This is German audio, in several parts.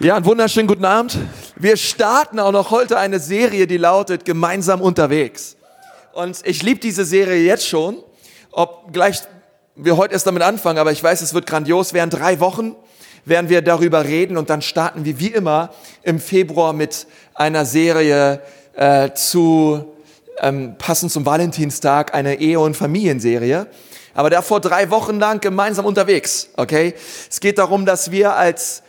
Ja, einen wunderschönen guten Abend. Wir starten auch noch heute eine Serie, die lautet Gemeinsam unterwegs. Und ich liebe diese Serie jetzt schon, ob gleich wir heute erst damit anfangen, aber ich weiß, es wird grandios. Während drei Wochen werden wir darüber reden und dann starten wir wie immer im Februar mit einer Serie äh, zu, ähm, passend zum Valentinstag, eine Ehe- und Familienserie. Aber davor drei Wochen lang gemeinsam unterwegs, okay? Es geht darum, dass wir als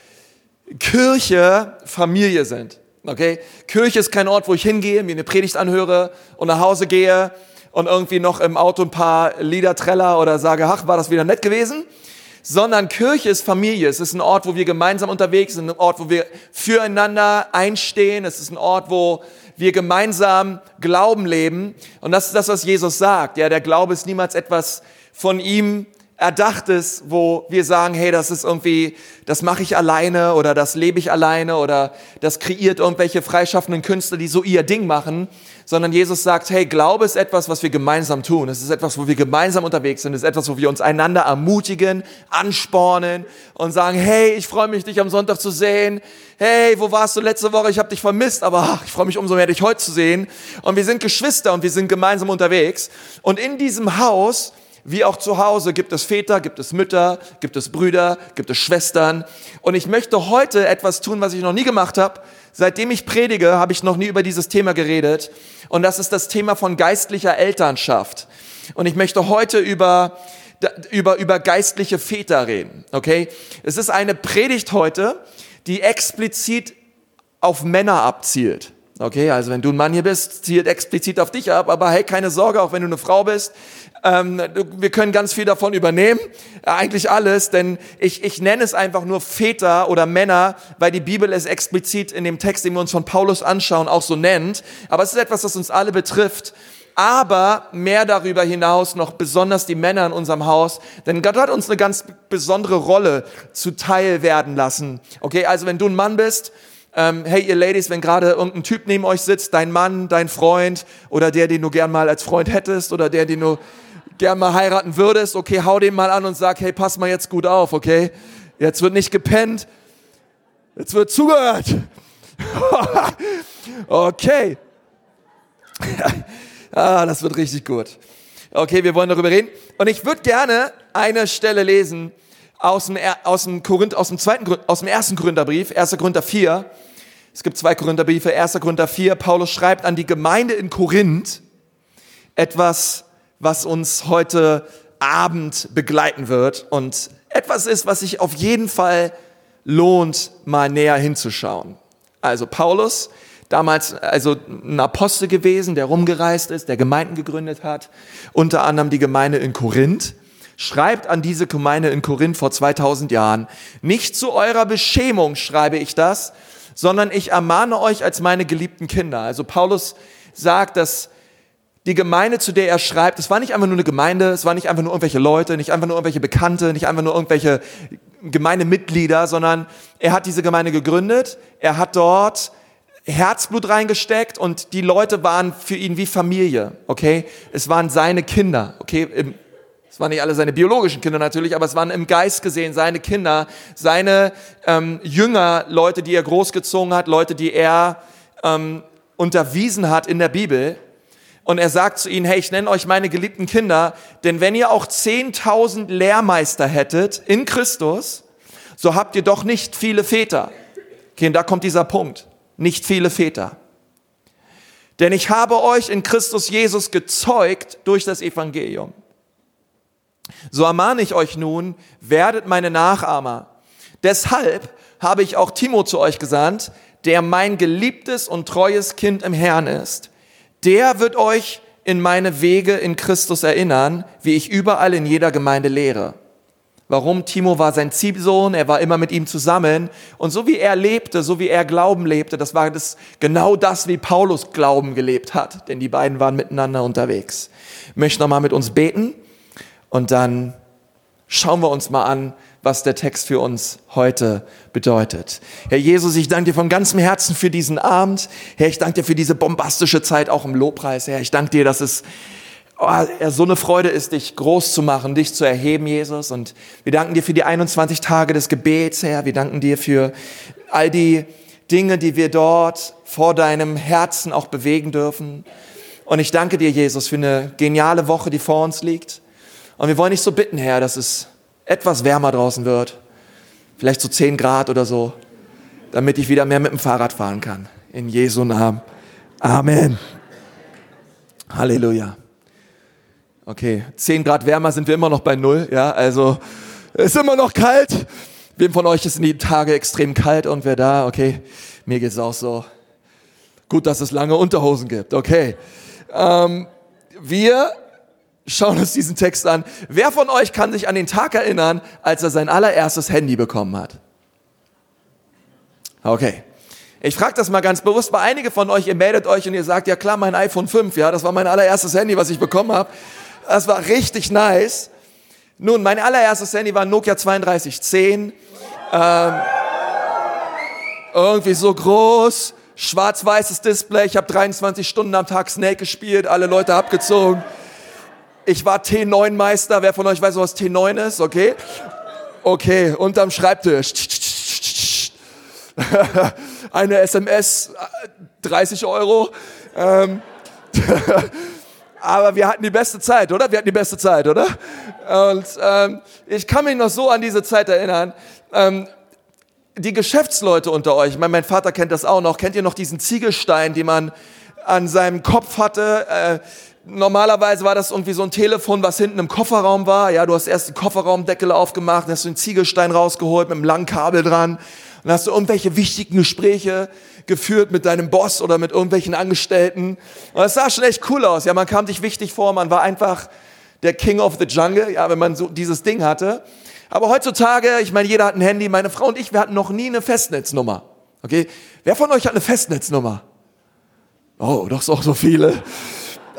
Kirche Familie sind. Okay? Kirche ist kein Ort, wo ich hingehe, mir eine Predigt anhöre und nach Hause gehe und irgendwie noch im Auto ein paar Lieder treller oder sage, ach, war das wieder nett gewesen? Sondern Kirche ist Familie. Es ist ein Ort, wo wir gemeinsam unterwegs sind, ein Ort, wo wir füreinander einstehen. Es ist ein Ort, wo wir gemeinsam Glauben leben. Und das ist das, was Jesus sagt. Ja, der Glaube ist niemals etwas von ihm Erdachtes, wo wir sagen, hey, das ist irgendwie, das mache ich alleine oder das lebe ich alleine oder das kreiert irgendwelche freischaffenden Künstler, die so ihr Ding machen, sondern Jesus sagt, hey, Glaube ist etwas, was wir gemeinsam tun. Es ist etwas, wo wir gemeinsam unterwegs sind. Es ist etwas, wo wir uns einander ermutigen, anspornen und sagen, hey, ich freue mich, dich am Sonntag zu sehen. Hey, wo warst du letzte Woche? Ich habe dich vermisst, aber ach, ich freue mich umso mehr, dich heute zu sehen. Und wir sind Geschwister und wir sind gemeinsam unterwegs. Und in diesem Haus wie auch zu Hause gibt es Väter, gibt es Mütter, gibt es Brüder, gibt es Schwestern. Und ich möchte heute etwas tun, was ich noch nie gemacht habe. Seitdem ich predige, habe ich noch nie über dieses Thema geredet. Und das ist das Thema von geistlicher Elternschaft. Und ich möchte heute über, über, über geistliche Väter reden. Okay? Es ist eine Predigt heute, die explizit auf Männer abzielt. Okay, also wenn du ein Mann hier bist, zielt explizit auf dich ab, aber hey, keine Sorge, auch wenn du eine Frau bist, ähm, wir können ganz viel davon übernehmen, äh, eigentlich alles, denn ich, ich nenne es einfach nur Väter oder Männer, weil die Bibel es explizit in dem Text, den wir uns von Paulus anschauen, auch so nennt. Aber es ist etwas, das uns alle betrifft. Aber mehr darüber hinaus noch besonders die Männer in unserem Haus, denn Gott hat uns eine ganz besondere Rolle zuteil werden lassen. Okay, also wenn du ein Mann bist, ähm, hey ihr Ladies, wenn gerade irgendein Typ neben euch sitzt, dein Mann, dein Freund oder der, den du gern mal als Freund hättest oder der, den du gern mal heiraten würdest, okay, hau den mal an und sag, hey, pass mal jetzt gut auf, okay? Jetzt wird nicht gepennt, jetzt wird zugehört. okay. ah, das wird richtig gut. Okay, wir wollen darüber reden. Und ich würde gerne eine Stelle lesen aus dem, aus dem, Korinth, aus dem, zweiten, aus dem ersten Korintherbrief, 1. Korinther 4. Es gibt zwei Korintherbriefe, 1. Korinther 4. Paulus schreibt an die Gemeinde in Korinth etwas was uns heute Abend begleiten wird und etwas ist, was sich auf jeden Fall lohnt, mal näher hinzuschauen. Also Paulus, damals also ein Apostel gewesen, der rumgereist ist, der Gemeinden gegründet hat, unter anderem die Gemeinde in Korinth, schreibt an diese Gemeinde in Korinth vor 2000 Jahren, nicht zu eurer Beschämung schreibe ich das, sondern ich ermahne euch als meine geliebten Kinder. Also Paulus sagt, dass die Gemeinde, zu der er schreibt, es war nicht einfach nur eine Gemeinde, es waren nicht einfach nur irgendwelche Leute, nicht einfach nur irgendwelche Bekannte, nicht einfach nur irgendwelche Gemeindemitglieder, sondern er hat diese Gemeinde gegründet, er hat dort Herzblut reingesteckt und die Leute waren für ihn wie Familie, okay? Es waren seine Kinder, okay? Es waren nicht alle seine biologischen Kinder natürlich, aber es waren im Geist gesehen seine Kinder, seine ähm, Jünger, Leute, die er großgezogen hat, Leute, die er ähm, unterwiesen hat in der Bibel und er sagt zu ihnen, hey, ich nenne euch meine geliebten Kinder, denn wenn ihr auch 10.000 Lehrmeister hättet in Christus, so habt ihr doch nicht viele Väter. Okay, und da kommt dieser Punkt. Nicht viele Väter. Denn ich habe euch in Christus Jesus gezeugt durch das Evangelium. So ermahne ich euch nun, werdet meine Nachahmer. Deshalb habe ich auch Timo zu euch gesandt, der mein geliebtes und treues Kind im Herrn ist der wird euch in meine Wege in Christus erinnern, wie ich überall in jeder Gemeinde lehre. Warum? Timo war sein Ziehsohn, er war immer mit ihm zusammen. Und so wie er lebte, so wie er Glauben lebte, das war das, genau das, wie Paulus Glauben gelebt hat. Denn die beiden waren miteinander unterwegs. Ich möchte nochmal mit uns beten und dann schauen wir uns mal an, was der Text für uns heute bedeutet. Herr Jesus, ich danke dir von ganzem Herzen für diesen Abend. Herr, ich danke dir für diese bombastische Zeit auch im Lobpreis. Herr, ich danke dir, dass es oh, so eine Freude ist, dich groß zu machen, dich zu erheben, Jesus. Und wir danken dir für die 21 Tage des Gebets, Herr. Wir danken dir für all die Dinge, die wir dort vor deinem Herzen auch bewegen dürfen. Und ich danke dir, Jesus, für eine geniale Woche, die vor uns liegt. Und wir wollen dich so bitten, Herr, dass es etwas wärmer draußen wird. Vielleicht so 10 Grad oder so, damit ich wieder mehr mit dem Fahrrad fahren kann. In Jesu Namen. Amen. Halleluja. Okay, 10 Grad wärmer sind wir immer noch bei Null, ja, also ist immer noch kalt. Wem von euch ist in die Tage extrem kalt? und wer da? Okay, mir geht's auch so. Gut, dass es lange Unterhosen gibt. Okay, ähm, wir schauen uns diesen Text an. Wer von euch kann sich an den Tag erinnern, als er sein allererstes Handy bekommen hat? Okay. Ich frage das mal ganz bewusst, weil einige von euch, ihr meldet euch und ihr sagt, ja klar, mein iPhone 5, ja, das war mein allererstes Handy, was ich bekommen habe. Das war richtig nice. Nun, mein allererstes Handy war ein Nokia 3210. Ähm, irgendwie so groß, schwarz-weißes Display. Ich habe 23 Stunden am Tag Snake gespielt, alle Leute abgezogen. Ich war T9-Meister. Wer von euch weiß, was T9 ist? Okay. Okay, unterm Schreibtisch. Eine SMS, 30 Euro. Ähm, aber wir hatten die beste Zeit, oder? Wir hatten die beste Zeit, oder? Und ähm, ich kann mich noch so an diese Zeit erinnern. Ähm, die Geschäftsleute unter euch, ich meine, mein Vater kennt das auch noch, kennt ihr noch diesen Ziegelstein, den man an seinem Kopf hatte? Äh, normalerweise war das irgendwie so ein Telefon, was hinten im Kofferraum war. Ja, du hast erst den Kofferraumdeckel aufgemacht, hast du den Ziegelstein rausgeholt mit einem langen Kabel dran und hast du irgendwelche wichtigen Gespräche geführt mit deinem Boss oder mit irgendwelchen Angestellten. Und das sah schon echt cool aus. Ja, man kam dich wichtig vor, man war einfach der King of the Jungle, ja, wenn man so dieses Ding hatte. Aber heutzutage, ich meine, jeder hat ein Handy. Meine Frau und ich, wir hatten noch nie eine Festnetznummer. Okay? Wer von euch hat eine Festnetznummer? Oh, doch so, so viele.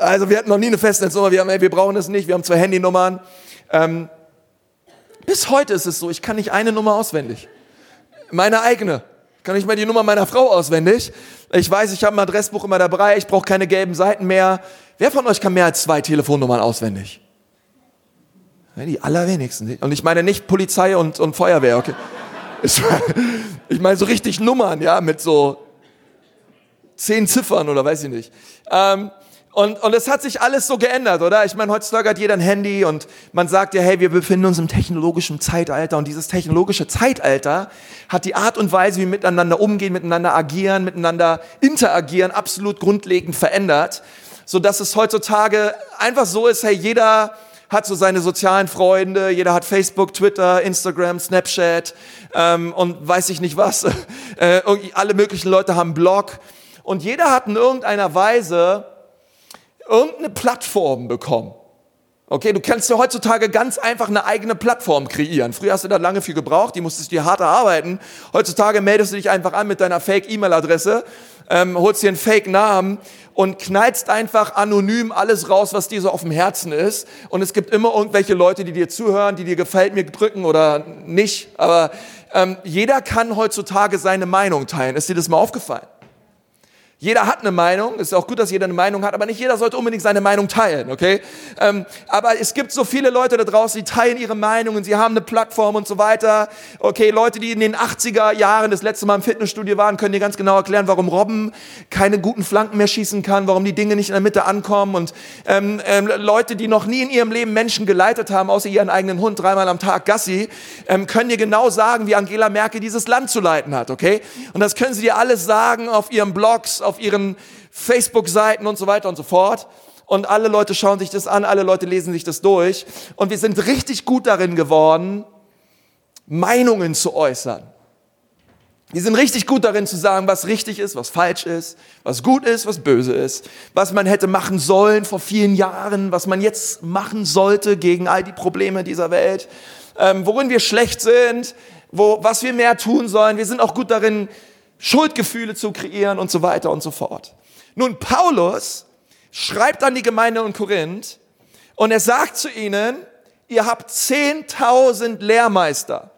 Also wir hatten noch nie eine Festnetznummer. Wir haben, ey, wir brauchen es nicht. Wir haben zwei Handynummern. Ähm, bis heute ist es so, ich kann nicht eine Nummer auswendig. Meine eigene. Kann ich mal die Nummer meiner Frau auswendig? Ich weiß, ich habe ein Adressbuch immer dabei, ich brauche keine gelben Seiten mehr. Wer von euch kann mehr als zwei Telefonnummern auswendig? Die allerwenigsten. Und ich meine nicht Polizei und, und Feuerwehr, okay? Ich meine so richtig Nummern, ja, mit so zehn Ziffern oder weiß ich nicht. Ähm, und, und es hat sich alles so geändert, oder? Ich meine, heutzutage hat jeder ein Handy und man sagt ja, hey, wir befinden uns im technologischen Zeitalter und dieses technologische Zeitalter hat die Art und Weise, wie wir miteinander umgehen, miteinander agieren, miteinander interagieren, absolut grundlegend verändert, so dass es heutzutage einfach so ist, hey, jeder hat so seine sozialen Freunde, jeder hat Facebook, Twitter, Instagram, Snapchat ähm, und weiß ich nicht was. äh, alle möglichen Leute haben Blog und jeder hat in irgendeiner Weise irgendeine Plattform bekommen. Okay, du kannst ja heutzutage ganz einfach eine eigene Plattform kreieren. Früher hast du da lange viel gebraucht, die musstest du dir hart erarbeiten. Heutzutage meldest du dich einfach an mit deiner Fake-E-Mail-Adresse, ähm, holst dir einen Fake-Namen und knallst einfach anonym alles raus, was dir so auf dem Herzen ist. Und es gibt immer irgendwelche Leute, die dir zuhören, die dir gefällt mir drücken oder nicht. Aber ähm, jeder kann heutzutage seine Meinung teilen. Ist dir das mal aufgefallen? Jeder hat eine Meinung, ist auch gut, dass jeder eine Meinung hat, aber nicht jeder sollte unbedingt seine Meinung teilen, okay? Ähm, aber es gibt so viele Leute da draußen, die teilen ihre Meinungen, sie haben eine Plattform und so weiter. Okay, Leute, die in den 80er Jahren das letzte Mal im Fitnessstudio waren, können dir ganz genau erklären, warum Robben keine guten Flanken mehr schießen kann, warum die Dinge nicht in der Mitte ankommen und ähm, ähm, Leute, die noch nie in ihrem Leben Menschen geleitet haben, außer ihren eigenen Hund dreimal am Tag Gassi, ähm, können dir genau sagen, wie Angela Merkel dieses Land zu leiten hat, okay? Und das können sie dir alles sagen auf ihren Blogs, auf ihren Facebook-Seiten und so weiter und so fort. Und alle Leute schauen sich das an, alle Leute lesen sich das durch. Und wir sind richtig gut darin geworden, Meinungen zu äußern. Wir sind richtig gut darin zu sagen, was richtig ist, was falsch ist, was gut ist, was böse ist, was man hätte machen sollen vor vielen Jahren, was man jetzt machen sollte gegen all die Probleme dieser Welt, ähm, worin wir schlecht sind, wo, was wir mehr tun sollen. Wir sind auch gut darin, Schuldgefühle zu kreieren und so weiter und so fort. Nun, Paulus schreibt an die Gemeinde in Korinth und er sagt zu ihnen, ihr habt 10.000 Lehrmeister.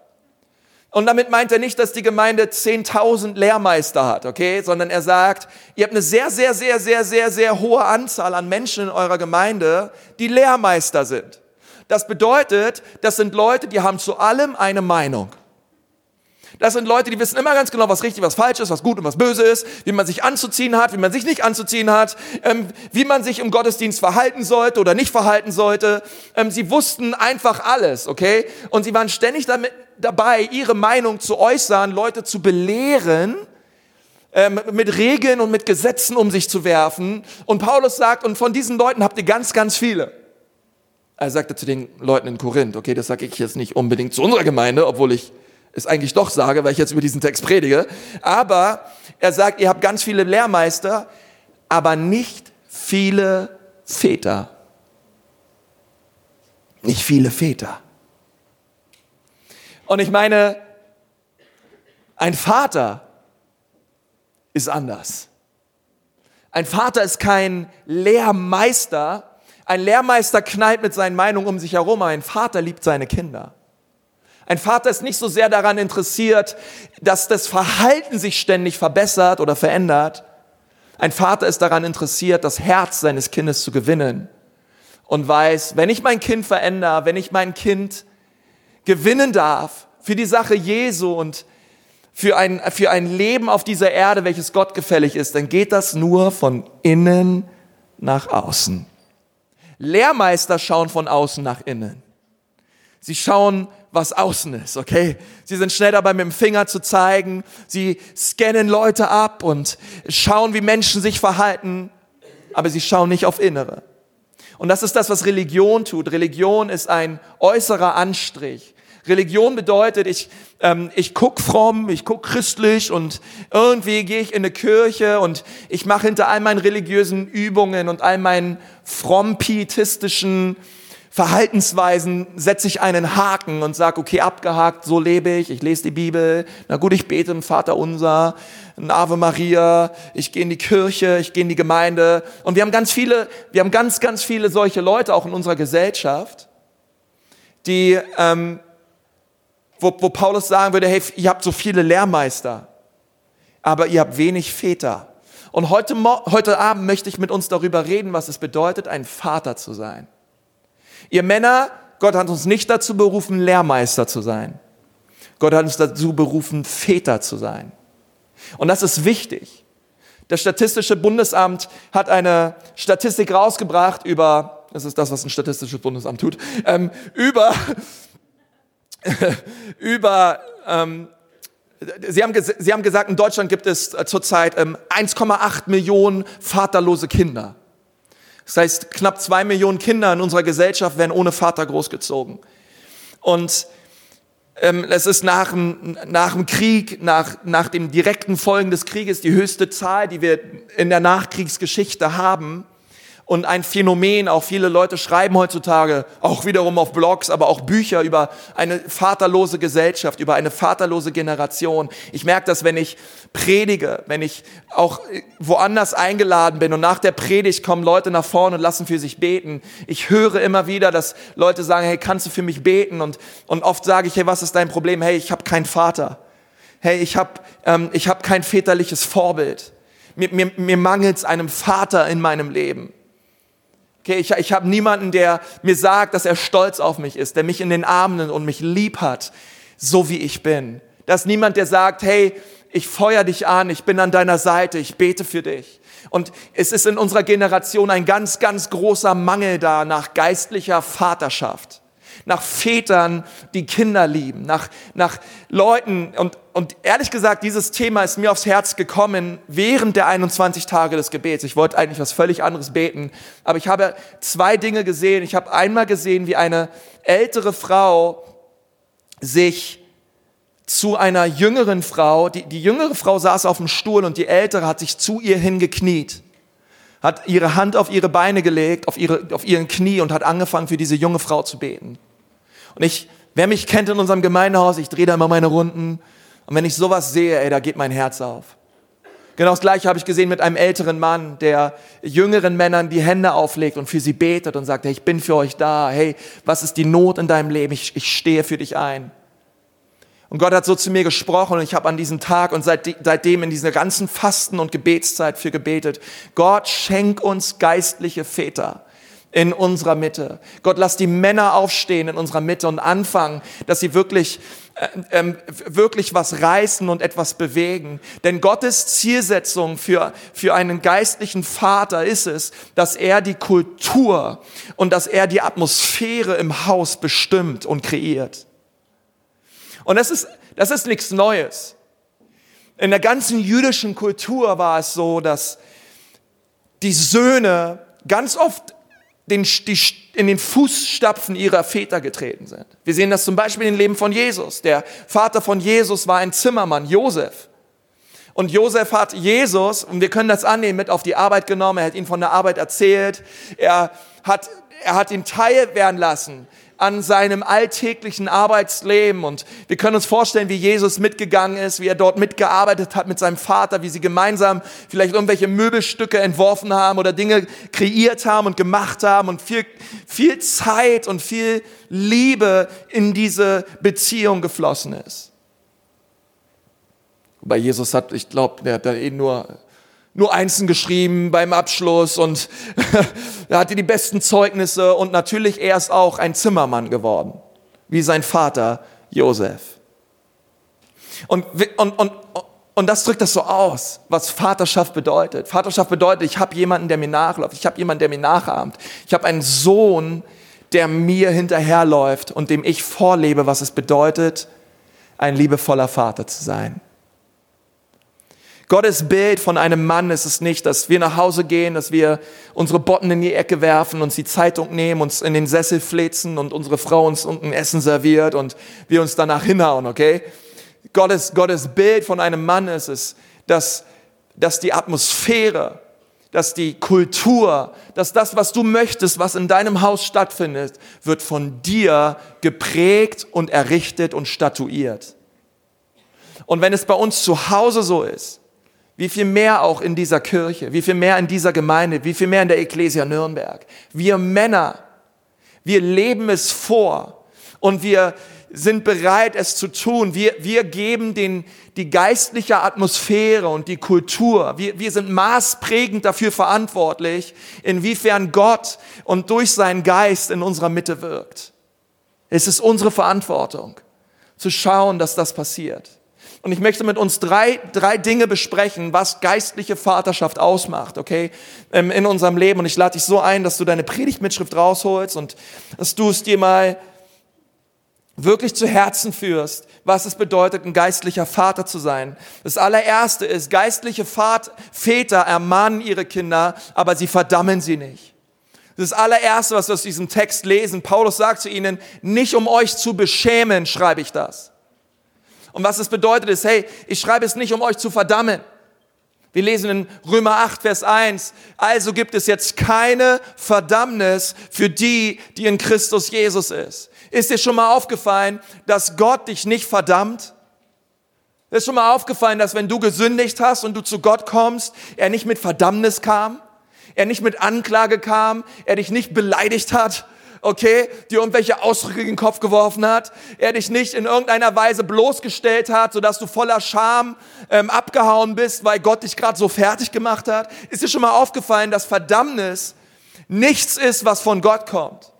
Und damit meint er nicht, dass die Gemeinde 10.000 Lehrmeister hat, okay? Sondern er sagt, ihr habt eine sehr, sehr, sehr, sehr, sehr, sehr hohe Anzahl an Menschen in eurer Gemeinde, die Lehrmeister sind. Das bedeutet, das sind Leute, die haben zu allem eine Meinung. Das sind Leute, die wissen immer ganz genau, was richtig, was falsch ist, was gut und was böse ist, wie man sich anzuziehen hat, wie man sich nicht anzuziehen hat, ähm, wie man sich im Gottesdienst verhalten sollte oder nicht verhalten sollte. Ähm, sie wussten einfach alles, okay? Und sie waren ständig damit, dabei, ihre Meinung zu äußern, Leute zu belehren, ähm, mit Regeln und mit Gesetzen um sich zu werfen. Und Paulus sagt, und von diesen Leuten habt ihr ganz, ganz viele. Er sagte zu den Leuten in Korinth, okay, das sage ich jetzt nicht unbedingt zu unserer Gemeinde, obwohl ich es eigentlich doch sage, weil ich jetzt über diesen Text predige. Aber er sagt, ihr habt ganz viele Lehrmeister, aber nicht viele Väter. Nicht viele Väter. Und ich meine, ein Vater ist anders. Ein Vater ist kein Lehrmeister. Ein Lehrmeister knallt mit seinen Meinungen um sich herum. Ein Vater liebt seine Kinder. Ein Vater ist nicht so sehr daran interessiert, dass das Verhalten sich ständig verbessert oder verändert. Ein Vater ist daran interessiert, das Herz seines Kindes zu gewinnen und weiß, wenn ich mein Kind verändere, wenn ich mein Kind gewinnen darf für die Sache Jesu und für ein, für ein Leben auf dieser Erde, welches Gott gefällig ist, dann geht das nur von innen nach außen. Lehrmeister schauen von außen nach innen. Sie schauen, was außen ist, okay? Sie sind schnell dabei, mit dem Finger zu zeigen. Sie scannen Leute ab und schauen, wie Menschen sich verhalten, aber sie schauen nicht auf Innere. Und das ist das, was Religion tut. Religion ist ein äußerer Anstrich. Religion bedeutet, ich, ähm, ich guck fromm, ich guck christlich und irgendwie gehe ich in eine Kirche und ich mache hinter all meinen religiösen Übungen und all meinen fromm-pietistischen Verhaltensweisen setze ich einen Haken und sage, okay, abgehakt, so lebe ich, ich lese die Bibel, na gut, ich bete ein Vater unser, ein Ave Maria, ich gehe in die Kirche, ich gehe in die Gemeinde. Und wir haben ganz viele, wir haben ganz, ganz viele solche Leute auch in unserer Gesellschaft, die, ähm, wo, wo Paulus sagen würde, hey, ihr habt so viele Lehrmeister, aber ihr habt wenig Väter. Und heute, heute Abend möchte ich mit uns darüber reden, was es bedeutet, ein Vater zu sein. Ihr Männer, Gott hat uns nicht dazu berufen, Lehrmeister zu sein. Gott hat uns dazu berufen, Väter zu sein. Und das ist wichtig. Das Statistische Bundesamt hat eine Statistik rausgebracht über, das ist das, was ein Statistisches Bundesamt tut, ähm, über, über ähm, Sie haben, Sie haben gesagt, in Deutschland gibt es äh, zurzeit ähm, 1,8 Millionen vaterlose Kinder. Das heißt, knapp zwei Millionen Kinder in unserer Gesellschaft werden ohne Vater großgezogen. Und ähm, es ist nach dem, nach dem Krieg, nach, nach den direkten Folgen des Krieges die höchste Zahl, die wir in der Nachkriegsgeschichte haben und ein Phänomen. Auch viele Leute schreiben heutzutage, auch wiederum auf Blogs, aber auch Bücher über eine vaterlose Gesellschaft, über eine vaterlose Generation. Ich merke das, wenn ich predige, wenn ich auch woanders eingeladen bin und nach der Predigt kommen Leute nach vorne und lassen für sich beten. Ich höre immer wieder, dass Leute sagen, hey, kannst du für mich beten? Und, und oft sage ich, hey, was ist dein Problem? Hey, ich habe keinen Vater. Hey, ich habe ähm, ich hab kein väterliches Vorbild. Mir, mir, mir mangelt einem Vater in meinem Leben. Okay, ich, ich habe niemanden, der mir sagt, dass er stolz auf mich ist, der mich in den Armen nimmt und mich lieb hat, so wie ich bin. Da ist niemand, der sagt, hey, ich feuer dich an, ich bin an deiner Seite, ich bete für dich. Und es ist in unserer Generation ein ganz, ganz großer Mangel da nach geistlicher Vaterschaft nach Vätern, die Kinder lieben, nach, nach Leuten. Und, und ehrlich gesagt, dieses Thema ist mir aufs Herz gekommen während der 21 Tage des Gebets. Ich wollte eigentlich was völlig anderes beten, aber ich habe zwei Dinge gesehen. Ich habe einmal gesehen, wie eine ältere Frau sich zu einer jüngeren Frau, die, die jüngere Frau saß auf dem Stuhl und die ältere hat sich zu ihr hingekniet hat ihre Hand auf ihre Beine gelegt, auf, ihre, auf ihren Knie und hat angefangen, für diese junge Frau zu beten. Und ich, wer mich kennt in unserem Gemeindehaus, ich drehe da immer meine Runden. Und wenn ich sowas sehe, ey, da geht mein Herz auf. Genau das gleiche habe ich gesehen mit einem älteren Mann, der jüngeren Männern die Hände auflegt und für sie betet und sagt, hey, ich bin für euch da. Hey, was ist die Not in deinem Leben? Ich, ich stehe für dich ein. Und Gott hat so zu mir gesprochen und ich habe an diesem Tag und seitdem in dieser ganzen Fasten- und Gebetszeit für gebetet. Gott schenk uns geistliche Väter in unserer Mitte. Gott, lass die Männer aufstehen in unserer Mitte und anfangen, dass sie wirklich, äh, ähm, wirklich was reißen und etwas bewegen. Denn Gottes Zielsetzung für, für einen geistlichen Vater ist es, dass er die Kultur und dass er die Atmosphäre im Haus bestimmt und kreiert. Und das ist, das ist nichts Neues. In der ganzen jüdischen Kultur war es so, dass die Söhne ganz oft den, die, in den Fußstapfen ihrer Väter getreten sind. Wir sehen das zum Beispiel im Leben von Jesus. Der Vater von Jesus war ein Zimmermann, Josef. Und Josef hat Jesus, und wir können das annehmen, mit auf die Arbeit genommen. Er hat ihn von der Arbeit erzählt. Er hat, er hat ihn teil werden lassen an seinem alltäglichen Arbeitsleben. Und wir können uns vorstellen, wie Jesus mitgegangen ist, wie er dort mitgearbeitet hat mit seinem Vater, wie sie gemeinsam vielleicht irgendwelche Möbelstücke entworfen haben oder Dinge kreiert haben und gemacht haben und viel, viel Zeit und viel Liebe in diese Beziehung geflossen ist. Bei Jesus hat, ich glaube, der hat da eh nur nur Einsen geschrieben beim Abschluss und er hatte die besten Zeugnisse und natürlich er ist auch ein Zimmermann geworden, wie sein Vater Josef. Und, und, und, und das drückt das so aus, was Vaterschaft bedeutet. Vaterschaft bedeutet, ich habe jemanden, der mir nachläuft, ich habe jemanden, der mir nachahmt, ich habe einen Sohn, der mir hinterherläuft und dem ich vorlebe, was es bedeutet, ein liebevoller Vater zu sein. Gottes Bild von einem Mann ist es nicht, dass wir nach Hause gehen, dass wir unsere Botten in die Ecke werfen, uns die Zeitung nehmen, uns in den Sessel flitzen und unsere Frau uns ein Essen serviert und wir uns danach hinhauen, okay? Gottes, Gottes Bild von einem Mann ist es, dass, dass die Atmosphäre, dass die Kultur, dass das, was du möchtest, was in deinem Haus stattfindet, wird von dir geprägt und errichtet und statuiert. Und wenn es bei uns zu Hause so ist, wie viel mehr auch in dieser Kirche, wie viel mehr in dieser Gemeinde, wie viel mehr in der Ecclesia Nürnberg. Wir Männer, wir leben es vor und wir sind bereit, es zu tun. Wir, wir geben den, die geistliche Atmosphäre und die Kultur. Wir, wir sind maßprägend dafür verantwortlich, inwiefern Gott und durch seinen Geist in unserer Mitte wirkt. Es ist unsere Verantwortung, zu schauen, dass das passiert. Und ich möchte mit uns drei, drei Dinge besprechen, was geistliche Vaterschaft ausmacht, okay, ähm, in unserem Leben. Und ich lade dich so ein, dass du deine Predigtmitschrift rausholst und dass du es dir mal wirklich zu Herzen führst, was es bedeutet, ein geistlicher Vater zu sein. Das allererste ist, geistliche Väter ermahnen ihre Kinder, aber sie verdammen sie nicht. Das allererste, was wir aus diesem Text lesen, Paulus sagt zu ihnen, nicht um euch zu beschämen, schreibe ich das. Und was es bedeutet ist, hey, ich schreibe es nicht, um euch zu verdammen. Wir lesen in Römer 8, Vers 1, also gibt es jetzt keine Verdammnis für die, die in Christus Jesus ist. Ist dir schon mal aufgefallen, dass Gott dich nicht verdammt? Ist schon mal aufgefallen, dass wenn du gesündigt hast und du zu Gott kommst, er nicht mit Verdammnis kam? Er nicht mit Anklage kam? Er dich nicht beleidigt hat? Okay, dir irgendwelche Ausdrücke in den Kopf geworfen hat, er dich nicht in irgendeiner Weise bloßgestellt hat, sodass du voller Scham ähm, abgehauen bist, weil Gott dich gerade so fertig gemacht hat. Ist dir schon mal aufgefallen, dass Verdammnis nichts ist, was von Gott kommt?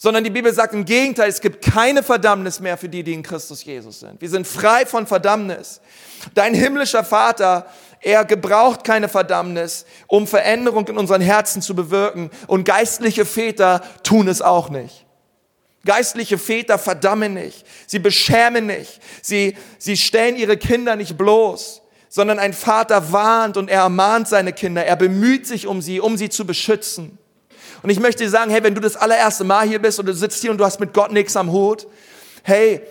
sondern die Bibel sagt im Gegenteil, es gibt keine Verdammnis mehr für die, die in Christus Jesus sind. Wir sind frei von Verdammnis. Dein himmlischer Vater er gebraucht keine Verdammnis, um Veränderung in unseren Herzen zu bewirken. Und geistliche Väter tun es auch nicht. Geistliche Väter verdammen nicht. Sie beschämen nicht. Sie, sie stellen ihre Kinder nicht bloß, sondern ein Vater warnt und er ermahnt seine Kinder. Er bemüht sich um sie, um sie zu beschützen. Und ich möchte dir sagen, hey, wenn du das allererste Mal hier bist und du sitzt hier und du hast mit Gott nichts am Hut, hey,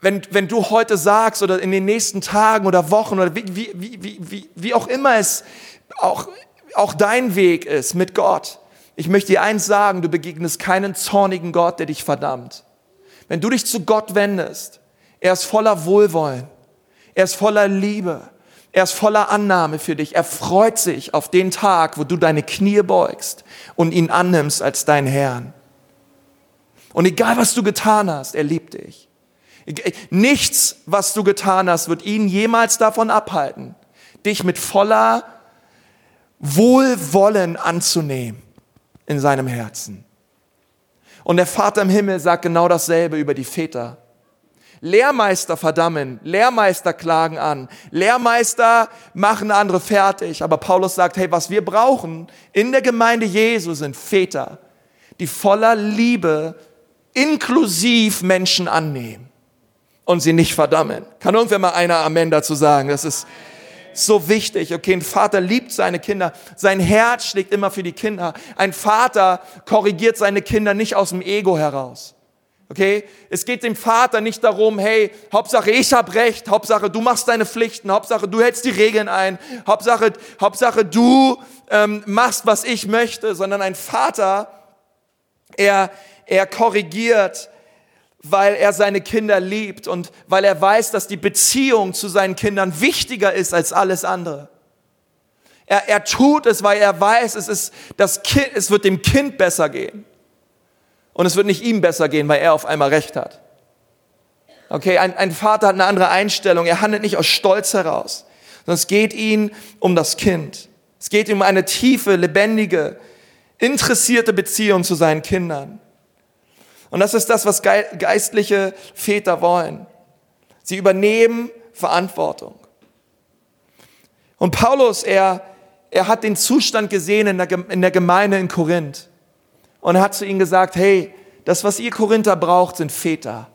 wenn, wenn du heute sagst oder in den nächsten Tagen oder Wochen oder wie, wie, wie, wie, wie auch immer es auch, auch dein Weg ist mit Gott, ich möchte dir eins sagen, du begegnest keinen zornigen Gott, der dich verdammt. Wenn du dich zu Gott wendest, er ist voller Wohlwollen, er ist voller Liebe, er ist voller Annahme für dich, er freut sich auf den Tag, wo du deine Knie beugst und ihn annimmst als dein Herrn. Und egal was du getan hast, er liebt dich. Nichts, was du getan hast, wird ihn jemals davon abhalten, dich mit voller Wohlwollen anzunehmen in seinem Herzen. Und der Vater im Himmel sagt genau dasselbe über die Väter. Lehrmeister verdammen, Lehrmeister klagen an, Lehrmeister machen andere fertig. Aber Paulus sagt, hey, was wir brauchen in der Gemeinde Jesu sind Väter, die voller Liebe inklusiv Menschen annehmen und sie nicht verdammen. Kann irgendwer mal einer Amen dazu sagen? Das ist so wichtig. Okay, ein Vater liebt seine Kinder. Sein Herz schlägt immer für die Kinder. Ein Vater korrigiert seine Kinder nicht aus dem Ego heraus. Okay? Es geht dem Vater nicht darum, hey, Hauptsache ich hab recht, Hauptsache du machst deine Pflichten, Hauptsache du hältst die Regeln ein, Hauptsache, Hauptsache du ähm, machst, was ich möchte, sondern ein Vater, er, er korrigiert, weil er seine Kinder liebt und weil er weiß, dass die Beziehung zu seinen Kindern wichtiger ist als alles andere. Er, er tut es, weil er weiß, es, ist das kind, es wird dem Kind besser gehen. Und es wird nicht ihm besser gehen, weil er auf einmal recht hat. Okay, ein, ein Vater hat eine andere Einstellung. Er handelt nicht aus Stolz heraus, sondern es geht ihm um das Kind. Es geht ihm um eine tiefe, lebendige, interessierte Beziehung zu seinen Kindern. Und das ist das, was geistliche Väter wollen. Sie übernehmen Verantwortung. Und Paulus, er, er hat den Zustand gesehen in der, in der Gemeinde in Korinth. Und hat zu ihnen gesagt, hey, das, was ihr Korinther braucht, sind Väter.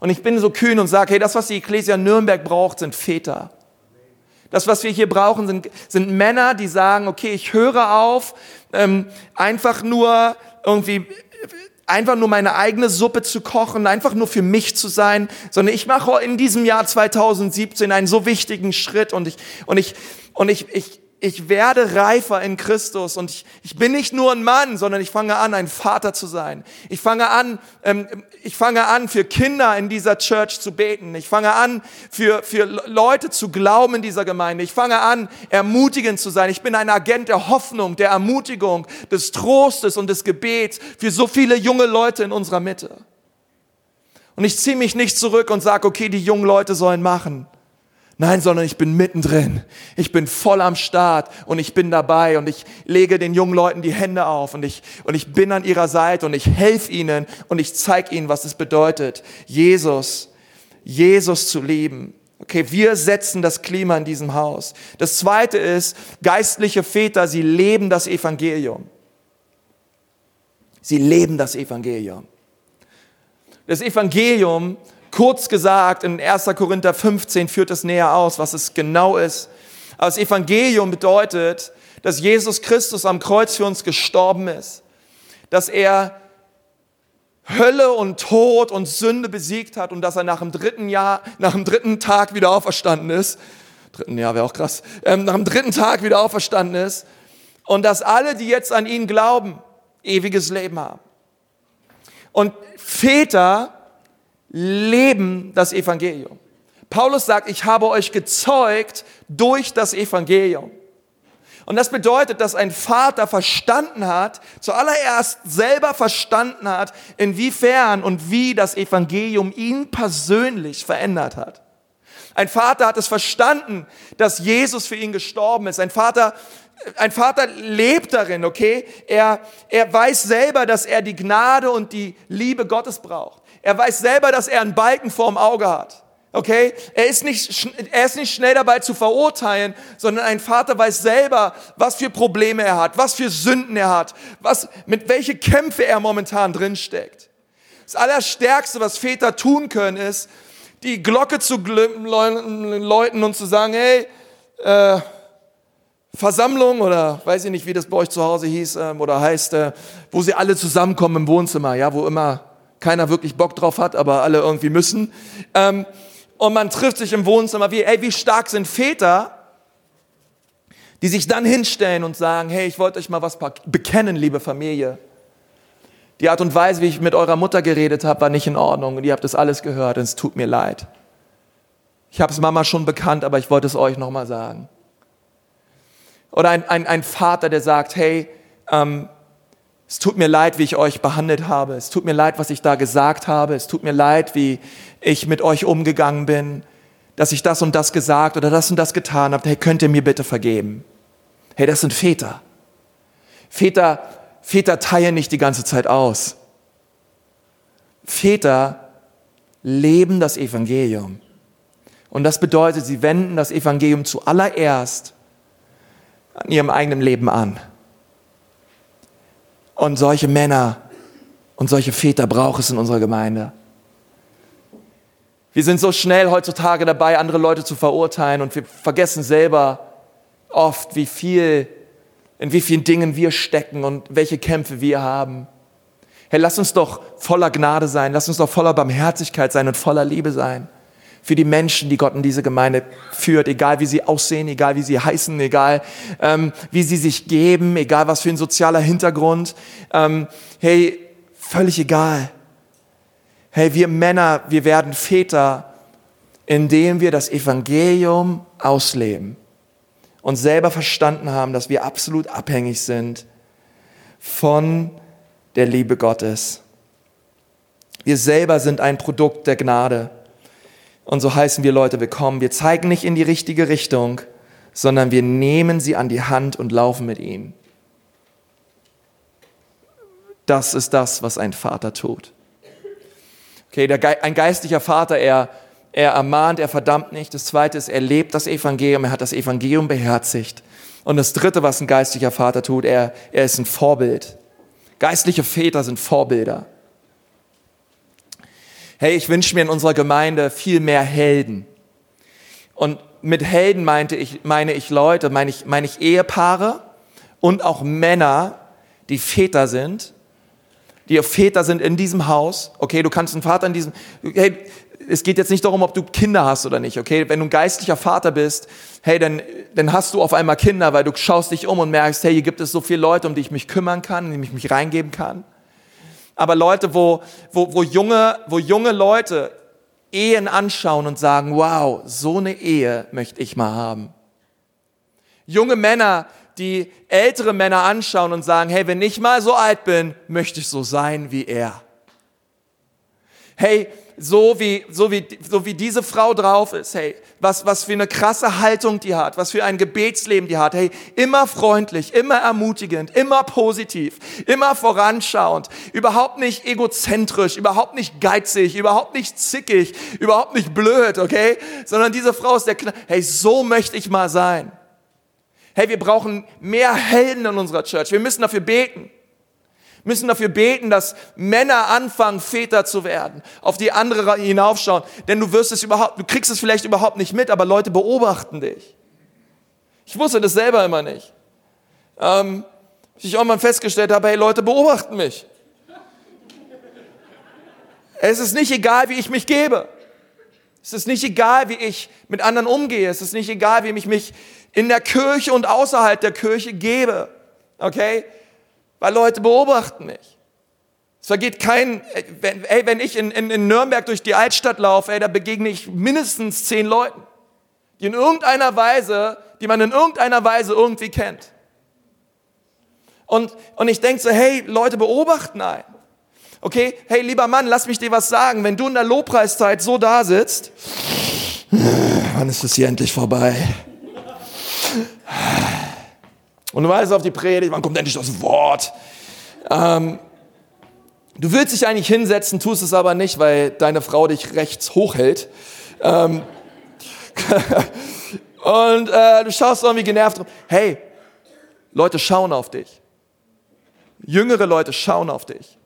Und ich bin so kühn und sage, hey, das, was die Ecclesia Nürnberg braucht, sind Väter. Das, was wir hier brauchen, sind, sind Männer, die sagen, okay, ich höre auf, ähm, einfach nur irgendwie einfach nur meine eigene Suppe zu kochen, einfach nur für mich zu sein, sondern ich mache in diesem Jahr 2017 einen so wichtigen Schritt und ich, und ich, und ich, ich, ich werde reifer in Christus und ich, ich bin nicht nur ein Mann, sondern ich fange an, ein Vater zu sein. Ich fange an, ähm, ich fange an, für Kinder in dieser Church zu beten. Ich fange an, für, für Leute zu glauben in dieser Gemeinde. Ich fange an, ermutigend zu sein. Ich bin ein Agent der Hoffnung, der Ermutigung, des Trostes und des Gebets für so viele junge Leute in unserer Mitte. Und ich ziehe mich nicht zurück und sage, okay, die jungen Leute sollen machen. Nein, sondern ich bin mittendrin. Ich bin voll am Start und ich bin dabei und ich lege den jungen Leuten die Hände auf und ich, und ich bin an ihrer Seite und ich helfe ihnen und ich zeige ihnen, was es bedeutet, Jesus, Jesus zu lieben. Okay, wir setzen das Klima in diesem Haus. Das zweite ist, geistliche Väter, sie leben das Evangelium. Sie leben das Evangelium. Das Evangelium Kurz gesagt, in 1. Korinther 15 führt es näher aus, was es genau ist. Aber das Evangelium bedeutet, dass Jesus Christus am Kreuz für uns gestorben ist, dass er Hölle und Tod und Sünde besiegt hat und dass er nach dem dritten Jahr, nach dem dritten Tag wieder auferstanden ist. Dritten Jahr wäre auch krass. Ähm, nach dem dritten Tag wieder auferstanden ist und dass alle, die jetzt an ihn glauben, ewiges Leben haben. Und Väter leben das Evangelium. Paulus sagt, ich habe euch gezeugt durch das Evangelium. Und das bedeutet, dass ein Vater verstanden hat, zuallererst selber verstanden hat, inwiefern und wie das Evangelium ihn persönlich verändert hat. Ein Vater hat es verstanden, dass Jesus für ihn gestorben ist. Ein Vater, ein Vater lebt darin, okay? Er, er weiß selber, dass er die Gnade und die Liebe Gottes braucht. Er weiß selber, dass er einen Balken vorm Auge hat. Okay? Er ist nicht, er ist nicht schnell dabei zu verurteilen, sondern ein Vater weiß selber, was für Probleme er hat, was für Sünden er hat, was, mit welche Kämpfe er momentan drinsteckt. Das Allerstärkste, was Väter tun können, ist, die Glocke zu läuten und zu sagen, hey, äh, Versammlung oder weiß ich nicht, wie das bei euch zu Hause hieß ähm, oder heißt, äh, wo sie alle zusammenkommen im Wohnzimmer, ja, wo immer keiner wirklich Bock drauf hat, aber alle irgendwie müssen. Ähm, und man trifft sich im Wohnzimmer, wie, ey, wie stark sind Väter, die sich dann hinstellen und sagen, hey, ich wollte euch mal was bekennen, liebe Familie. Die Art und Weise, wie ich mit eurer Mutter geredet habe, war nicht in Ordnung und ihr habt das alles gehört und es tut mir leid. Ich habe es Mama schon bekannt, aber ich wollte es euch nochmal sagen. Oder ein, ein, ein Vater, der sagt, hey, ähm, es tut mir leid, wie ich euch behandelt habe. Es tut mir leid, was ich da gesagt habe. Es tut mir leid, wie ich mit euch umgegangen bin, dass ich das und das gesagt oder das und das getan habe. Hey, könnt ihr mir bitte vergeben? Hey, das sind Väter. Väter, Väter teilen nicht die ganze Zeit aus. Väter leben das Evangelium. Und das bedeutet, sie wenden das Evangelium zuallererst an ihrem eigenen Leben an. Und solche Männer und solche Väter braucht es in unserer Gemeinde. Wir sind so schnell heutzutage dabei, andere Leute zu verurteilen und wir vergessen selber oft, wie viel, in wie vielen Dingen wir stecken und welche Kämpfe wir haben. Hey, lass uns doch voller Gnade sein, lass uns doch voller Barmherzigkeit sein und voller Liebe sein für die Menschen, die Gott in diese Gemeinde führt, egal wie sie aussehen, egal wie sie heißen, egal ähm, wie sie sich geben, egal was für ein sozialer Hintergrund. Ähm, hey, völlig egal. Hey, wir Männer, wir werden Väter, indem wir das Evangelium ausleben und selber verstanden haben, dass wir absolut abhängig sind von der Liebe Gottes. Wir selber sind ein Produkt der Gnade. Und so heißen wir Leute willkommen. Wir zeigen nicht in die richtige Richtung, sondern wir nehmen sie an die Hand und laufen mit ihnen. Das ist das, was ein Vater tut. Okay, der, ein geistlicher Vater, er, er ermahnt, er verdammt nicht. Das zweite ist, er lebt das Evangelium, er hat das Evangelium beherzigt. Und das dritte, was ein geistlicher Vater tut, er, er ist ein Vorbild. Geistliche Väter sind Vorbilder. Hey, ich wünsche mir in unserer Gemeinde viel mehr Helden. Und mit Helden meinte ich, meine ich Leute, meine ich, meine ich Ehepaare und auch Männer, die Väter sind, die Väter sind in diesem Haus. Okay, du kannst ein Vater in diesem, hey, es geht jetzt nicht darum, ob du Kinder hast oder nicht, okay? Wenn du ein geistlicher Vater bist, hey, dann, dann hast du auf einmal Kinder, weil du schaust dich um und merkst, hey, hier gibt es so viele Leute, um die ich mich kümmern kann, in die ich mich reingeben kann aber Leute, wo, wo, wo, junge, wo junge Leute Ehen anschauen und sagen, wow, so eine Ehe möchte ich mal haben. Junge Männer, die ältere Männer anschauen und sagen, hey, wenn ich mal so alt bin, möchte ich so sein wie er. Hey, so wie, so wie, so wie diese Frau drauf ist, hey, was, was für eine krasse Haltung die hat, was für ein Gebetsleben die hat, hey, immer freundlich, immer ermutigend, immer positiv, immer voranschauend, überhaupt nicht egozentrisch, überhaupt nicht geizig, überhaupt nicht zickig, überhaupt nicht blöd, okay, sondern diese Frau ist der, Kn hey, so möchte ich mal sein. Hey, wir brauchen mehr Helden in unserer Church, wir müssen dafür beten müssen dafür beten, dass Männer anfangen, Väter zu werden, auf die andere hinaufschauen, denn du wirst es überhaupt, du kriegst es vielleicht überhaupt nicht mit, aber Leute beobachten dich. Ich wusste das selber immer nicht. Ähm, ich auch mal festgestellt habe, hey, Leute beobachten mich. Es ist nicht egal, wie ich mich gebe. Es ist nicht egal, wie ich mit anderen umgehe. Es ist nicht egal, wie ich mich in der Kirche und außerhalb der Kirche gebe. Okay? Weil Leute beobachten mich. Es vergeht kein, ey, wenn ich in, in, in Nürnberg durch die Altstadt laufe, ey, da begegne ich mindestens zehn Leuten, die in irgendeiner Weise, die man in irgendeiner Weise irgendwie kennt. Und, und ich denke so, hey, Leute beobachten einen. Okay, hey, lieber Mann, lass mich dir was sagen. Wenn du in der Lobpreiszeit so da sitzt, wann ist es hier endlich vorbei? Und du weißt auf die Predigt, wann kommt endlich das Wort? Ähm, du willst dich eigentlich hinsetzen, tust es aber nicht, weil deine Frau dich rechts hochhält. Ähm, und äh, du schaust irgendwie genervt rum. Hey, Leute schauen auf dich. Jüngere Leute schauen auf dich.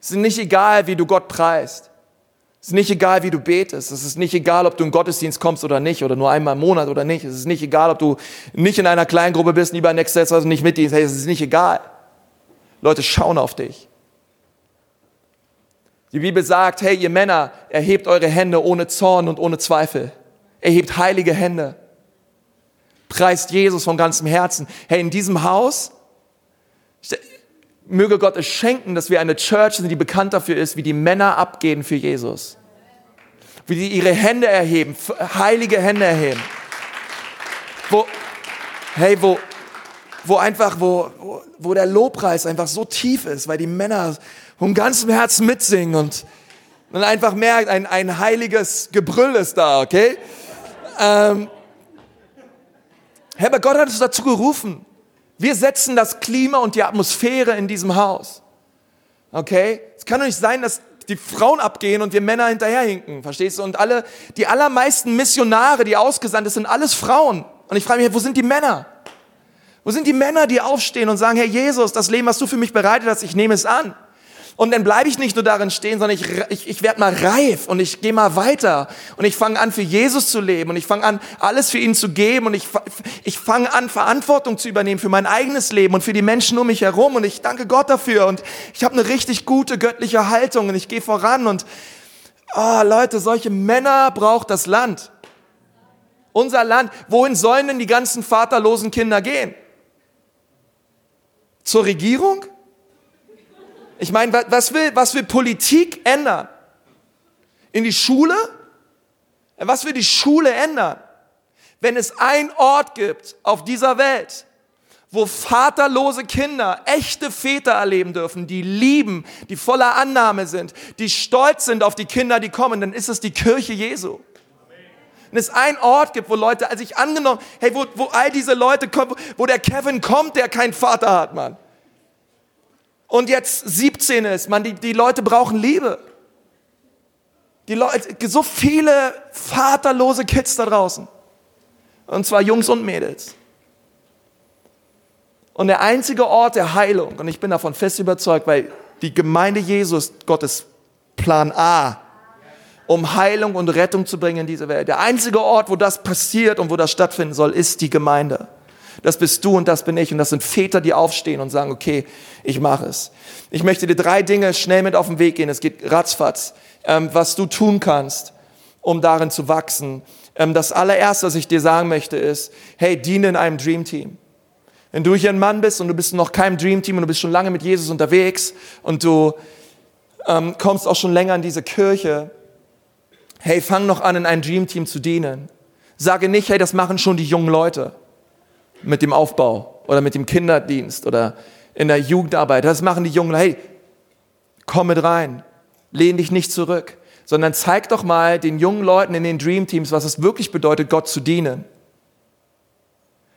Es ist nicht egal, wie du Gott preist. Es ist nicht egal, wie du betest. Es ist nicht egal, ob du in Gottesdienst kommst oder nicht oder nur einmal im Monat oder nicht. Es ist nicht egal, ob du nicht in einer kleinen Gruppe bist, nie bei Next Steps also nicht mitdienst. Hey, es ist nicht egal. Leute schauen auf dich. Die Bibel sagt, hey, ihr Männer, erhebt eure Hände ohne Zorn und ohne Zweifel. Erhebt heilige Hände. Preist Jesus von ganzem Herzen. Hey, in diesem Haus möge Gott es schenken, dass wir eine Church sind, die bekannt dafür ist, wie die Männer abgehen für Jesus. Wie die ihre Hände erheben, heilige Hände erheben. Wo, hey, wo, wo einfach, wo, wo, der Lobpreis einfach so tief ist, weil die Männer von ganzem Herzen mitsingen und man einfach merkt, ein, ein heiliges Gebrüll ist da, okay? Ähm, Herr, aber Gott hat uns dazu gerufen. Wir setzen das Klima und die Atmosphäre in diesem Haus. Okay? Es kann doch nicht sein, dass die Frauen abgehen und wir Männer hinterherhinken, verstehst du? Und alle, die allermeisten Missionare, die ausgesandt sind, sind alles Frauen. Und ich frage mich, wo sind die Männer? Wo sind die Männer, die aufstehen und sagen, Herr Jesus, das Leben, was du für mich bereitet hast, ich nehme es an. Und dann bleibe ich nicht nur darin stehen, sondern ich, ich, ich werde mal reif und ich gehe mal weiter und ich fange an, für Jesus zu leben und ich fange an, alles für ihn zu geben und ich, ich fange an, Verantwortung zu übernehmen für mein eigenes Leben und für die Menschen um mich herum und ich danke Gott dafür und ich habe eine richtig gute göttliche Haltung und ich gehe voran und oh, Leute, solche Männer braucht das Land. Unser Land. Wohin sollen denn die ganzen vaterlosen Kinder gehen? Zur Regierung? Ich meine, was will, was will Politik ändern? In die Schule? Was will die Schule ändern? Wenn es einen Ort gibt auf dieser Welt, wo vaterlose Kinder echte Väter erleben dürfen, die lieben, die voller Annahme sind, die stolz sind auf die Kinder, die kommen, dann ist es die Kirche Jesu. Wenn es einen Ort gibt, wo Leute sich angenommen, hey, wo, wo all diese Leute kommen, wo der Kevin kommt, der keinen Vater hat, Mann und jetzt 17 ist, man, die, die Leute brauchen Liebe. Die Leute, so viele vaterlose Kids da draußen. Und zwar Jungs und Mädels. Und der einzige Ort der Heilung, und ich bin davon fest überzeugt, weil die Gemeinde Jesus Gottes Plan A, um Heilung und Rettung zu bringen in diese Welt. Der einzige Ort, wo das passiert und wo das stattfinden soll, ist die Gemeinde. Das bist du und das bin ich. Und das sind Väter, die aufstehen und sagen, okay, ich mache es. Ich möchte dir drei Dinge schnell mit auf den Weg gehen. Es geht ratzfatz, ähm, was du tun kannst, um darin zu wachsen. Ähm, das allererste, was ich dir sagen möchte, ist, hey, diene in einem Dream Team. Wenn du hier ein Mann bist und du bist noch kein Dream Team und du bist schon lange mit Jesus unterwegs und du ähm, kommst auch schon länger in diese Kirche, hey, fang noch an, in ein Dream Team zu dienen. Sage nicht, hey, das machen schon die jungen Leute mit dem Aufbau oder mit dem Kinderdienst oder in der Jugendarbeit. Das machen die Jungen. Hey, komm mit rein. Lehn dich nicht zurück, sondern zeig doch mal den jungen Leuten in den Dream Teams, was es wirklich bedeutet, Gott zu dienen.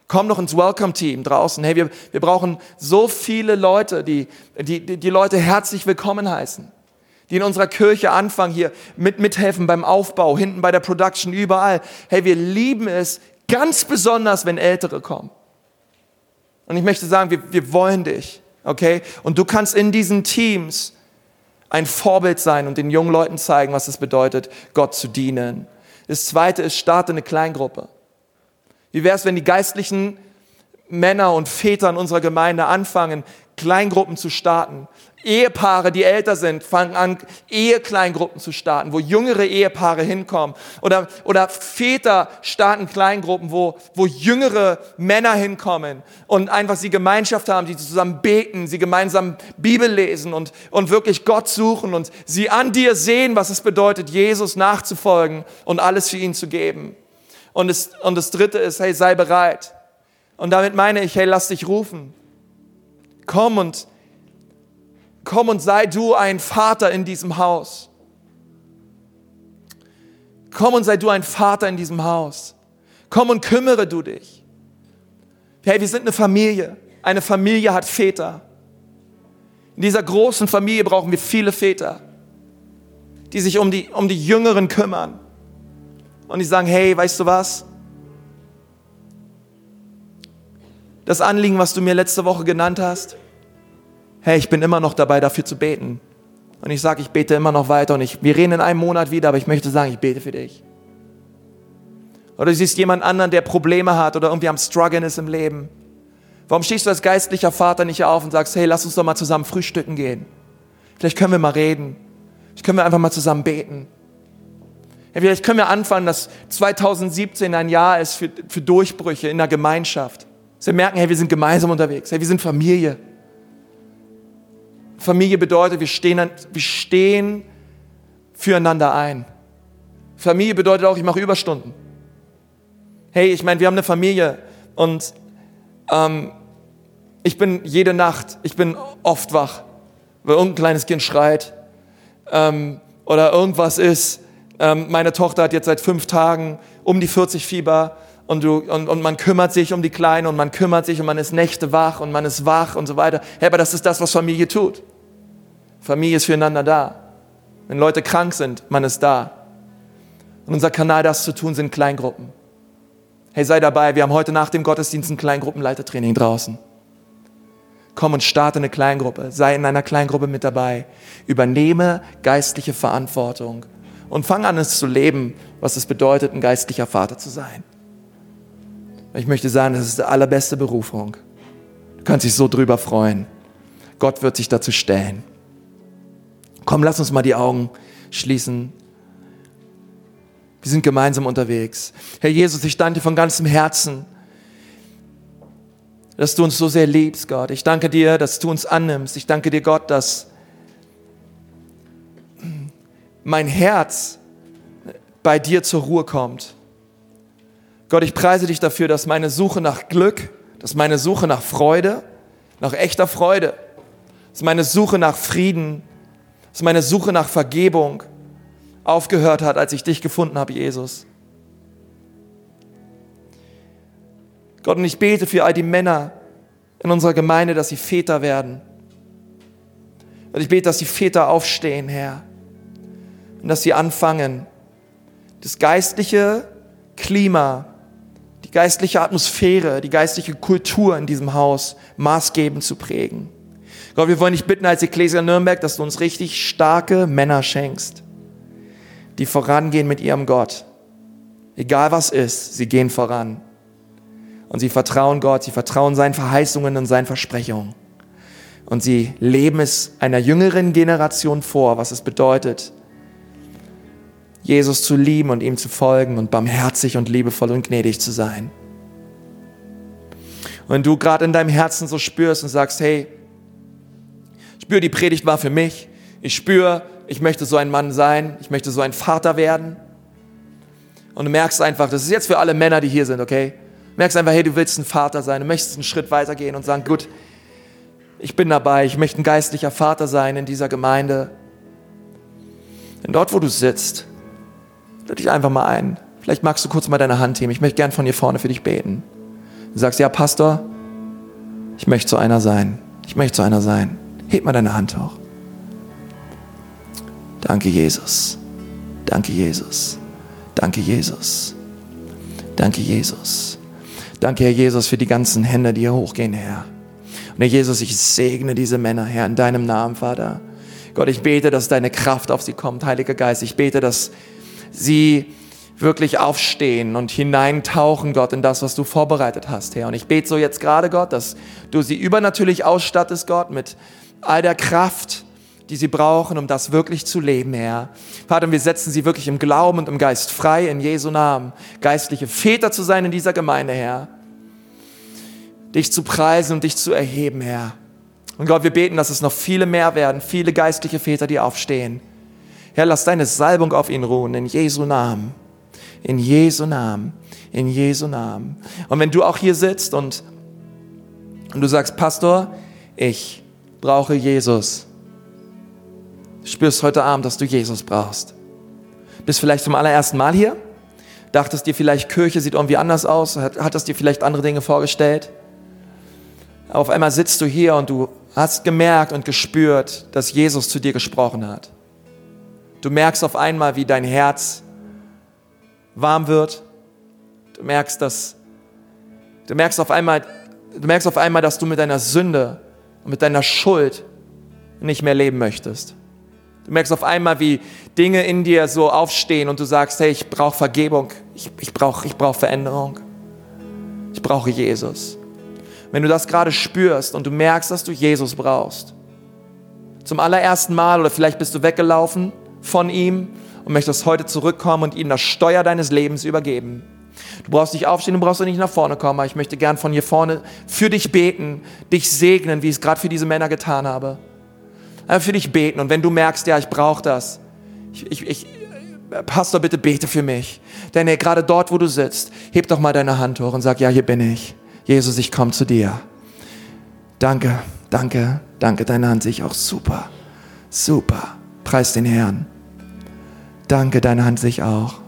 Komm doch ins Welcome-Team draußen. Hey, wir, wir brauchen so viele Leute, die, die, die Leute herzlich willkommen heißen. Die in unserer Kirche anfangen, hier mit, mithelfen beim Aufbau, hinten bei der Production, überall. Hey, wir lieben es, Ganz besonders, wenn Ältere kommen. Und ich möchte sagen, wir, wir wollen dich, okay? Und du kannst in diesen Teams ein Vorbild sein und den jungen Leuten zeigen, was es bedeutet, Gott zu dienen. Das zweite ist, starte eine Kleingruppe. Wie wäre es, wenn die geistlichen Männer und Väter in unserer Gemeinde anfangen, Kleingruppen zu starten, Ehepaare, die älter sind, fangen an, Ehekleingruppen zu starten, wo jüngere Ehepaare hinkommen. Oder, oder Väter starten Kleingruppen, wo, wo jüngere Männer hinkommen und einfach sie Gemeinschaft haben, die zusammen beten, sie gemeinsam Bibel lesen und, und wirklich Gott suchen und sie an dir sehen, was es bedeutet, Jesus nachzufolgen und alles für ihn zu geben. Und das, und das dritte ist, hey, sei bereit. Und damit meine ich, hey, lass dich rufen. Komm und Komm und sei du ein Vater in diesem Haus. Komm und sei du ein Vater in diesem Haus. Komm und kümmere du dich. Hey, wir sind eine Familie. Eine Familie hat Väter. In dieser großen Familie brauchen wir viele Väter, die sich um die, um die Jüngeren kümmern. Und die sagen, hey, weißt du was? Das Anliegen, was du mir letzte Woche genannt hast, hey, ich bin immer noch dabei, dafür zu beten. Und ich sage, ich bete immer noch weiter und ich, wir reden in einem Monat wieder, aber ich möchte sagen, ich bete für dich. Oder du siehst jemand anderen, der Probleme hat oder irgendwie am Struggeln ist im Leben. Warum stehst du als geistlicher Vater nicht auf und sagst, hey, lass uns doch mal zusammen frühstücken gehen? Vielleicht können wir mal reden. Vielleicht können wir einfach mal zusammen beten. Ja, vielleicht können wir anfangen, dass 2017 ein Jahr ist für, für Durchbrüche in der Gemeinschaft. Wir merken, hey, wir sind gemeinsam unterwegs. Hey, wir sind Familie. Familie bedeutet, wir stehen, wir stehen füreinander ein. Familie bedeutet auch, ich mache Überstunden. Hey, ich meine, wir haben eine Familie und ähm, ich bin jede Nacht, ich bin oft wach, weil irgendein kleines Kind schreit ähm, oder irgendwas ist. Ähm, meine Tochter hat jetzt seit fünf Tagen um die 40 Fieber und, du, und, und man kümmert sich um die Kleinen und man kümmert sich und man ist Nächte wach und man ist wach und so weiter. Hey, aber das ist das, was Familie tut. Familie ist füreinander da. Wenn Leute krank sind, man ist da. Und unser Kanal, das zu tun, sind Kleingruppen. Hey, sei dabei. Wir haben heute nach dem Gottesdienst ein Kleingruppenleitertraining draußen. Komm und starte eine Kleingruppe. Sei in einer Kleingruppe mit dabei. Übernehme geistliche Verantwortung und fang an, es zu leben, was es bedeutet, ein geistlicher Vater zu sein. Ich möchte sagen, das ist die allerbeste Berufung. Du kannst dich so drüber freuen. Gott wird sich dazu stellen. Komm, lass uns mal die Augen schließen. Wir sind gemeinsam unterwegs. Herr Jesus, ich danke dir von ganzem Herzen, dass du uns so sehr liebst, Gott. Ich danke dir, dass du uns annimmst. Ich danke dir, Gott, dass mein Herz bei dir zur Ruhe kommt. Gott, ich preise dich dafür, dass meine Suche nach Glück, dass meine Suche nach Freude, nach echter Freude, dass meine Suche nach Frieden, dass meine Suche nach Vergebung aufgehört hat, als ich dich gefunden habe, Jesus. Gott, und ich bete für all die Männer in unserer Gemeinde, dass sie Väter werden. Und ich bete, dass die Väter aufstehen, Herr. Und dass sie anfangen, das geistliche Klima, die geistliche Atmosphäre, die geistliche Kultur in diesem Haus maßgebend zu prägen. Gott, wir wollen dich bitten als Ecclesia Nürnberg, dass du uns richtig starke Männer schenkst, die vorangehen mit ihrem Gott. Egal was ist, sie gehen voran. Und sie vertrauen Gott, sie vertrauen seinen Verheißungen und seinen Versprechungen. Und sie leben es einer jüngeren Generation vor, was es bedeutet, Jesus zu lieben und ihm zu folgen und barmherzig und liebevoll und gnädig zu sein. Und wenn du gerade in deinem Herzen so spürst und sagst, hey, ich spüre, die Predigt war für mich. Ich spüre, ich möchte so ein Mann sein. Ich möchte so ein Vater werden. Und du merkst einfach, das ist jetzt für alle Männer, die hier sind, okay? Du merkst einfach, hey, du willst ein Vater sein. Du möchtest einen Schritt weitergehen und sagen, gut, ich bin dabei. Ich möchte ein geistlicher Vater sein in dieser Gemeinde. Denn dort, wo du sitzt, Lade dich einfach mal ein. Vielleicht magst du kurz mal deine Hand heben. Ich möchte gern von hier vorne für dich beten. Du sagst, ja, Pastor, ich möchte so einer sein. Ich möchte so einer sein. Heb mal deine Hand hoch. Danke, Jesus. Danke, Jesus. Danke, Jesus. Danke, Jesus. Danke, Herr Jesus, für die ganzen Hände, die hier hochgehen, Herr. Und Herr Jesus, ich segne diese Männer, Herr, in deinem Namen, Vater. Gott, ich bete, dass deine Kraft auf sie kommt, Heiliger Geist. Ich bete, dass sie wirklich aufstehen und hineintauchen, Gott, in das, was du vorbereitet hast, Herr. Und ich bete so jetzt gerade, Gott, dass du sie übernatürlich ausstattest, Gott, mit all der Kraft, die sie brauchen, um das wirklich zu leben, Herr. Vater, wir setzen sie wirklich im Glauben und im Geist frei, in Jesu Namen, geistliche Väter zu sein in dieser Gemeinde, Herr. Dich zu preisen und dich zu erheben, Herr. Und Gott, wir beten, dass es noch viele mehr werden, viele geistliche Väter, die aufstehen Herr, lass deine Salbung auf ihn ruhen, in Jesu Namen. In Jesu Namen. In Jesu Namen. Und wenn du auch hier sitzt und, und du sagst, Pastor, ich brauche Jesus. Spürst heute Abend, dass du Jesus brauchst. Bist vielleicht zum allerersten Mal hier? Dachtest dir vielleicht, Kirche sieht irgendwie anders aus? Hattest dir vielleicht andere Dinge vorgestellt? Auf einmal sitzt du hier und du hast gemerkt und gespürt, dass Jesus zu dir gesprochen hat. Du merkst auf einmal, wie dein Herz warm wird. Du merkst, dass du merkst auf einmal, du merkst auf einmal, dass du mit deiner Sünde und mit deiner Schuld nicht mehr leben möchtest. Du merkst auf einmal, wie Dinge in dir so aufstehen und du sagst, hey, ich brauche Vergebung, ich, ich brauche ich brauch Veränderung, ich brauche Jesus. Wenn du das gerade spürst und du merkst, dass du Jesus brauchst, zum allerersten Mal oder vielleicht bist du weggelaufen von ihm und möchtest heute zurückkommen und ihm das Steuer deines Lebens übergeben. Du brauchst nicht aufstehen, du brauchst auch nicht nach vorne kommen, aber ich möchte gern von hier vorne für dich beten, dich segnen, wie ich es gerade für diese Männer getan habe. Einfach für dich beten und wenn du merkst, ja, ich brauche das, ich, ich, ich, Pastor, bitte bete für mich. Denn ey, gerade dort, wo du sitzt, heb doch mal deine Hand hoch und sag, ja, hier bin ich. Jesus, ich komme zu dir. Danke, danke, danke, deine Hand sehe ich auch super, super. Preis den Herrn. Danke, deine Hand sich auch.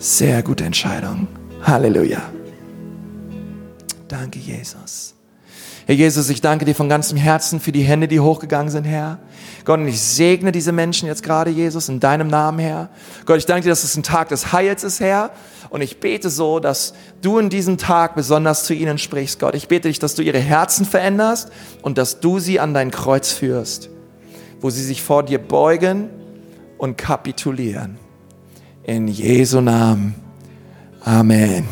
Sehr gute Entscheidung. Halleluja. Danke, Jesus. Herr Jesus, ich danke dir von ganzem Herzen für die Hände, die hochgegangen sind, Herr. Gott, und ich segne diese Menschen jetzt gerade, Jesus, in deinem Namen, Herr. Gott, ich danke dir, dass es ein Tag des Heils ist, Herr. Und ich bete so, dass du in diesem Tag besonders zu ihnen sprichst, Gott. Ich bete dich, dass du ihre Herzen veränderst und dass du sie an dein Kreuz führst, wo sie sich vor dir beugen und kapitulieren. In Jesu Namen. Amen.